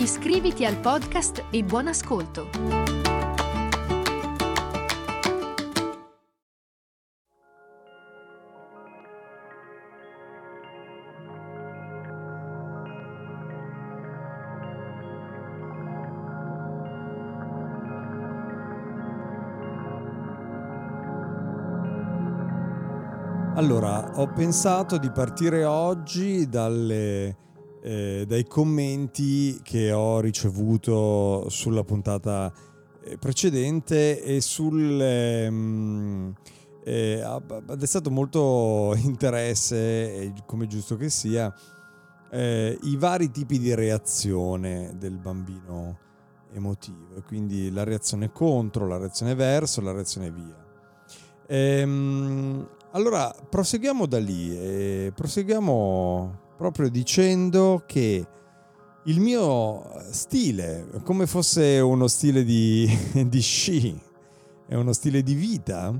Iscriviti al podcast e buon ascolto! Allora, ho pensato di partire oggi dalle, eh, dai commenti che ho ricevuto sulla puntata eh, precedente e sul... Ehm, eh, ha destato molto interesse, come giusto che sia, eh, i vari tipi di reazione del bambino emotivo, quindi la reazione contro, la reazione verso, la reazione via. Ehm, allora, proseguiamo da lì e proseguiamo proprio dicendo che il mio stile, come fosse uno stile di, di sci, è uno stile di vita,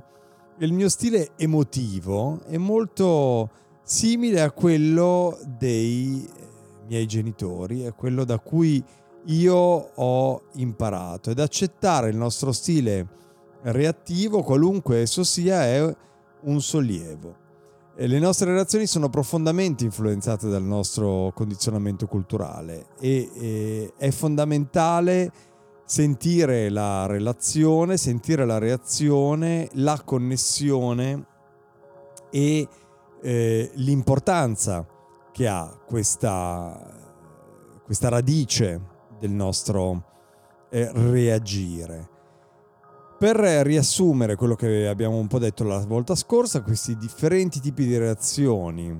il mio stile emotivo è molto simile a quello dei miei genitori, è quello da cui io ho imparato ed accettare il nostro stile reattivo, qualunque esso sia, è un sollievo. E le nostre relazioni sono profondamente influenzate dal nostro condizionamento culturale e, e è fondamentale sentire la relazione, sentire la reazione, la connessione e eh, l'importanza che ha questa, questa radice del nostro eh, reagire. Per riassumere quello che abbiamo un po' detto la volta scorsa, questi differenti tipi di reazioni,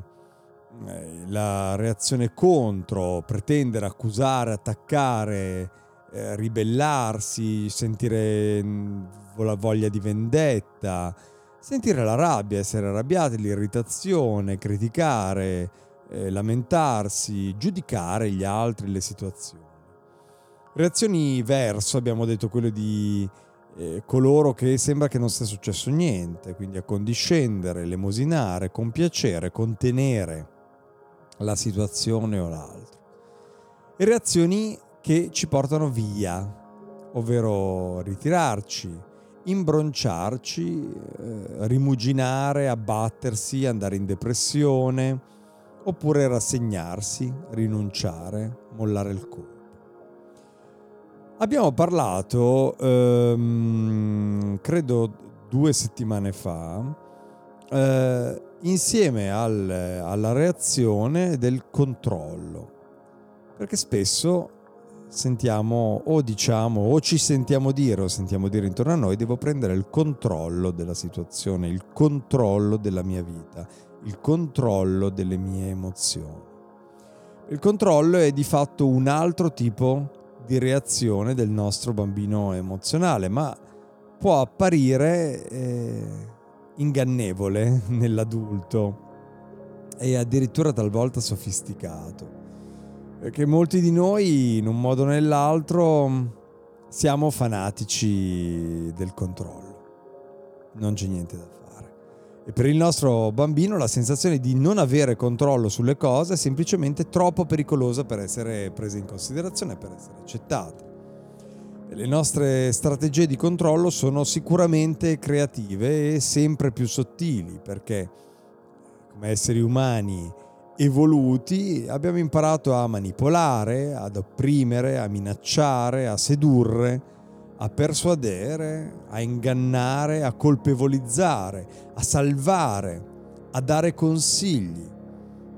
eh, la reazione contro, pretendere, accusare, attaccare, eh, ribellarsi, sentire mm, la voglia di vendetta, sentire la rabbia, essere arrabbiati, l'irritazione, criticare, eh, lamentarsi, giudicare gli altri, le situazioni. Reazioni verso, abbiamo detto quello di eh, coloro che sembra che non sia successo niente, quindi accondiscendere, lemosinare, compiacere, contenere la situazione o l'altro. E reazioni che ci portano via, ovvero ritirarci, imbronciarci, eh, rimuginare, abbattersi, andare in depressione, oppure rassegnarsi, rinunciare, mollare il colpo. Abbiamo parlato, ehm, credo due settimane fa, eh, insieme al, alla reazione del controllo. Perché spesso sentiamo o diciamo o ci sentiamo dire o sentiamo dire intorno a noi devo prendere il controllo della situazione, il controllo della mia vita, il controllo delle mie emozioni. Il controllo è di fatto un altro tipo di reazione del nostro bambino emozionale, ma può apparire eh, ingannevole nell'adulto e addirittura talvolta sofisticato. Perché molti di noi, in un modo o nell'altro, siamo fanatici del controllo. Non c'è niente da fare. E per il nostro bambino la sensazione di non avere controllo sulle cose è semplicemente troppo pericolosa per essere presa in considerazione, per essere accettata. Le nostre strategie di controllo sono sicuramente creative e sempre più sottili perché come esseri umani evoluti abbiamo imparato a manipolare, ad opprimere, a minacciare, a sedurre a persuadere, a ingannare, a colpevolizzare, a salvare, a dare consigli.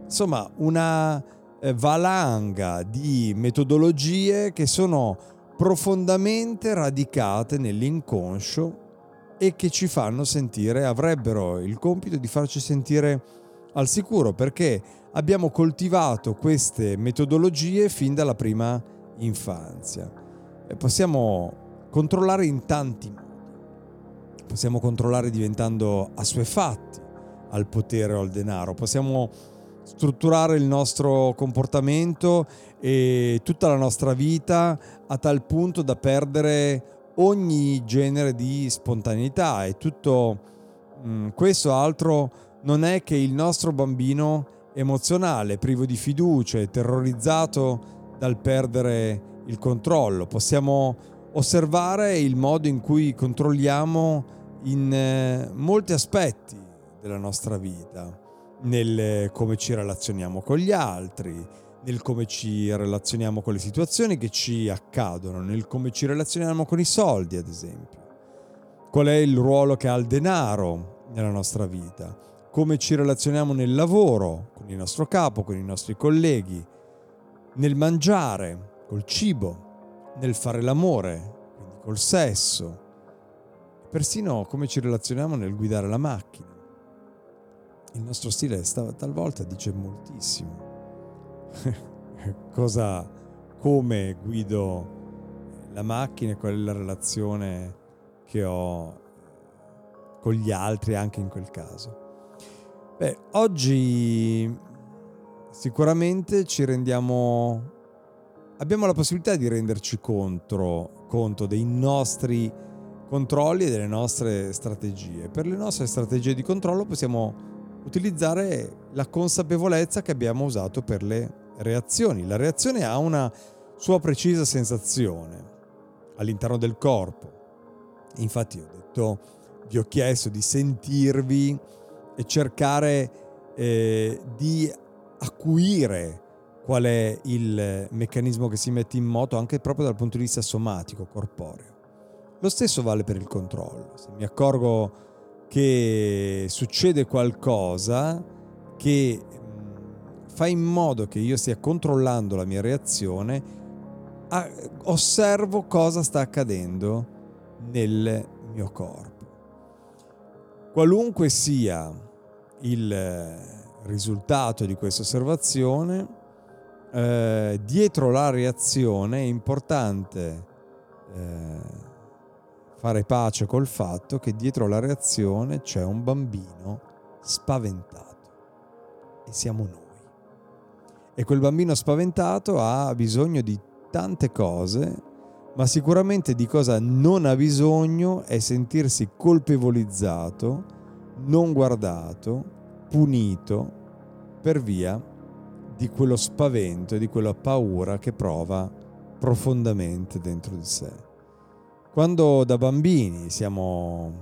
Insomma, una eh, valanga di metodologie che sono profondamente radicate nell'inconscio e che ci fanno sentire, avrebbero il compito di farci sentire al sicuro perché abbiamo coltivato queste metodologie fin dalla prima infanzia possiamo controllare in tanti modi. Possiamo controllare diventando assuefatti al potere o al denaro, possiamo strutturare il nostro comportamento e tutta la nostra vita a tal punto da perdere ogni genere di spontaneità e tutto mm, questo altro non è che il nostro bambino emozionale, privo di fiducia e terrorizzato dal perdere il controllo. Possiamo osservare il modo in cui controlliamo in eh, molti aspetti della nostra vita, nel come ci relazioniamo con gli altri, nel come ci relazioniamo con le situazioni che ci accadono, nel come ci relazioniamo con i soldi, ad esempio. Qual è il ruolo che ha il denaro nella nostra vita? Come ci relazioniamo nel lavoro, con il nostro capo, con i nostri colleghi, nel mangiare, col cibo, nel fare l'amore, quindi col sesso, persino come ci relazioniamo nel guidare la macchina. Il nostro stile talvolta dice moltissimo. Cosa, come guido la macchina e qual è la relazione che ho con gli altri anche in quel caso. Beh, oggi sicuramente ci rendiamo abbiamo la possibilità di renderci contro, conto dei nostri controlli e delle nostre strategie. Per le nostre strategie di controllo possiamo utilizzare la consapevolezza che abbiamo usato per le reazioni. La reazione ha una sua precisa sensazione all'interno del corpo. Infatti ho detto, vi ho chiesto di sentirvi e cercare eh, di acuire qual è il meccanismo che si mette in moto anche proprio dal punto di vista somatico, corporeo. Lo stesso vale per il controllo. Se mi accorgo che succede qualcosa che fa in modo che io stia controllando la mia reazione, osservo cosa sta accadendo nel mio corpo. Qualunque sia il risultato di questa osservazione, eh, dietro la reazione è importante eh, fare pace col fatto che dietro la reazione c'è un bambino spaventato e siamo noi. E quel bambino spaventato ha bisogno di tante cose, ma sicuramente di cosa non ha bisogno è sentirsi colpevolizzato, non guardato, punito per via di quello spavento e di quella paura che prova profondamente dentro di sé. Quando da bambini siamo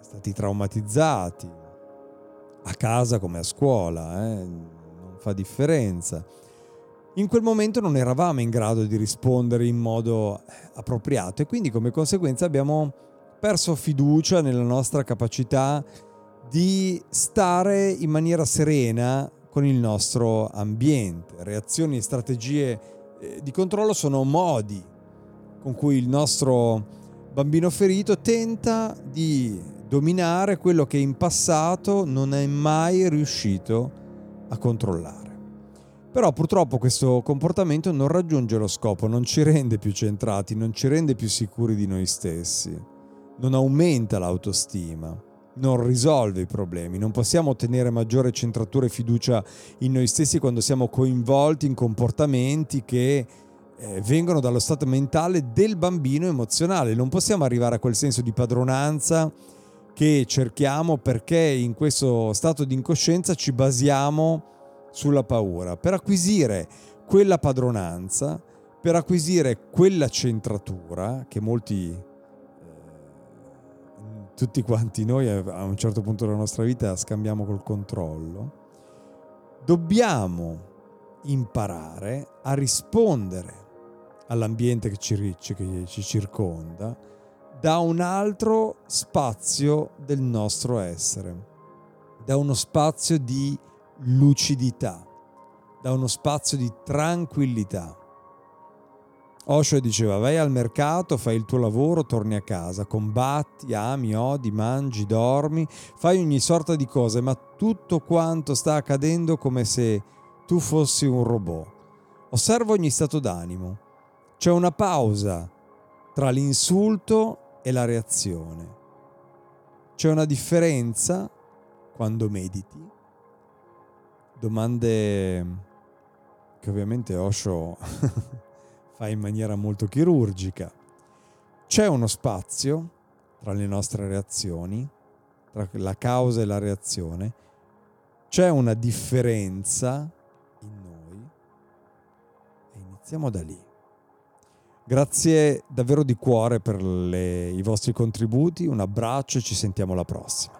stati traumatizzati, a casa come a scuola, eh, non fa differenza, in quel momento non eravamo in grado di rispondere in modo appropriato e quindi come conseguenza abbiamo perso fiducia nella nostra capacità di stare in maniera serena con il nostro ambiente. Reazioni e strategie eh, di controllo sono modi con cui il nostro bambino ferito tenta di dominare quello che in passato non è mai riuscito a controllare. Però purtroppo questo comportamento non raggiunge lo scopo, non ci rende più centrati, non ci rende più sicuri di noi stessi, non aumenta l'autostima non risolve i problemi. Non possiamo ottenere maggiore centratura e fiducia in noi stessi quando siamo coinvolti in comportamenti che eh, vengono dallo stato mentale del bambino emozionale. Non possiamo arrivare a quel senso di padronanza che cerchiamo perché in questo stato di incoscienza ci basiamo sulla paura. Per acquisire quella padronanza, per acquisire quella centratura che molti tutti quanti noi a un certo punto della nostra vita scambiamo col controllo, dobbiamo imparare a rispondere all'ambiente che ci, che ci circonda da un altro spazio del nostro essere, da uno spazio di lucidità, da uno spazio di tranquillità. Osho diceva vai al mercato, fai il tuo lavoro, torni a casa, combatti, ami, odi, mangi, dormi, fai ogni sorta di cose, ma tutto quanto sta accadendo come se tu fossi un robot. Osserva ogni stato d'animo, C'è una pausa tra l'insulto e la reazione. C'è una differenza quando mediti. Domande che ovviamente Osho fa in maniera molto chirurgica. C'è uno spazio tra le nostre reazioni, tra la causa e la reazione, c'è una differenza in noi e iniziamo da lì. Grazie davvero di cuore per le, i vostri contributi, un abbraccio e ci sentiamo alla prossima.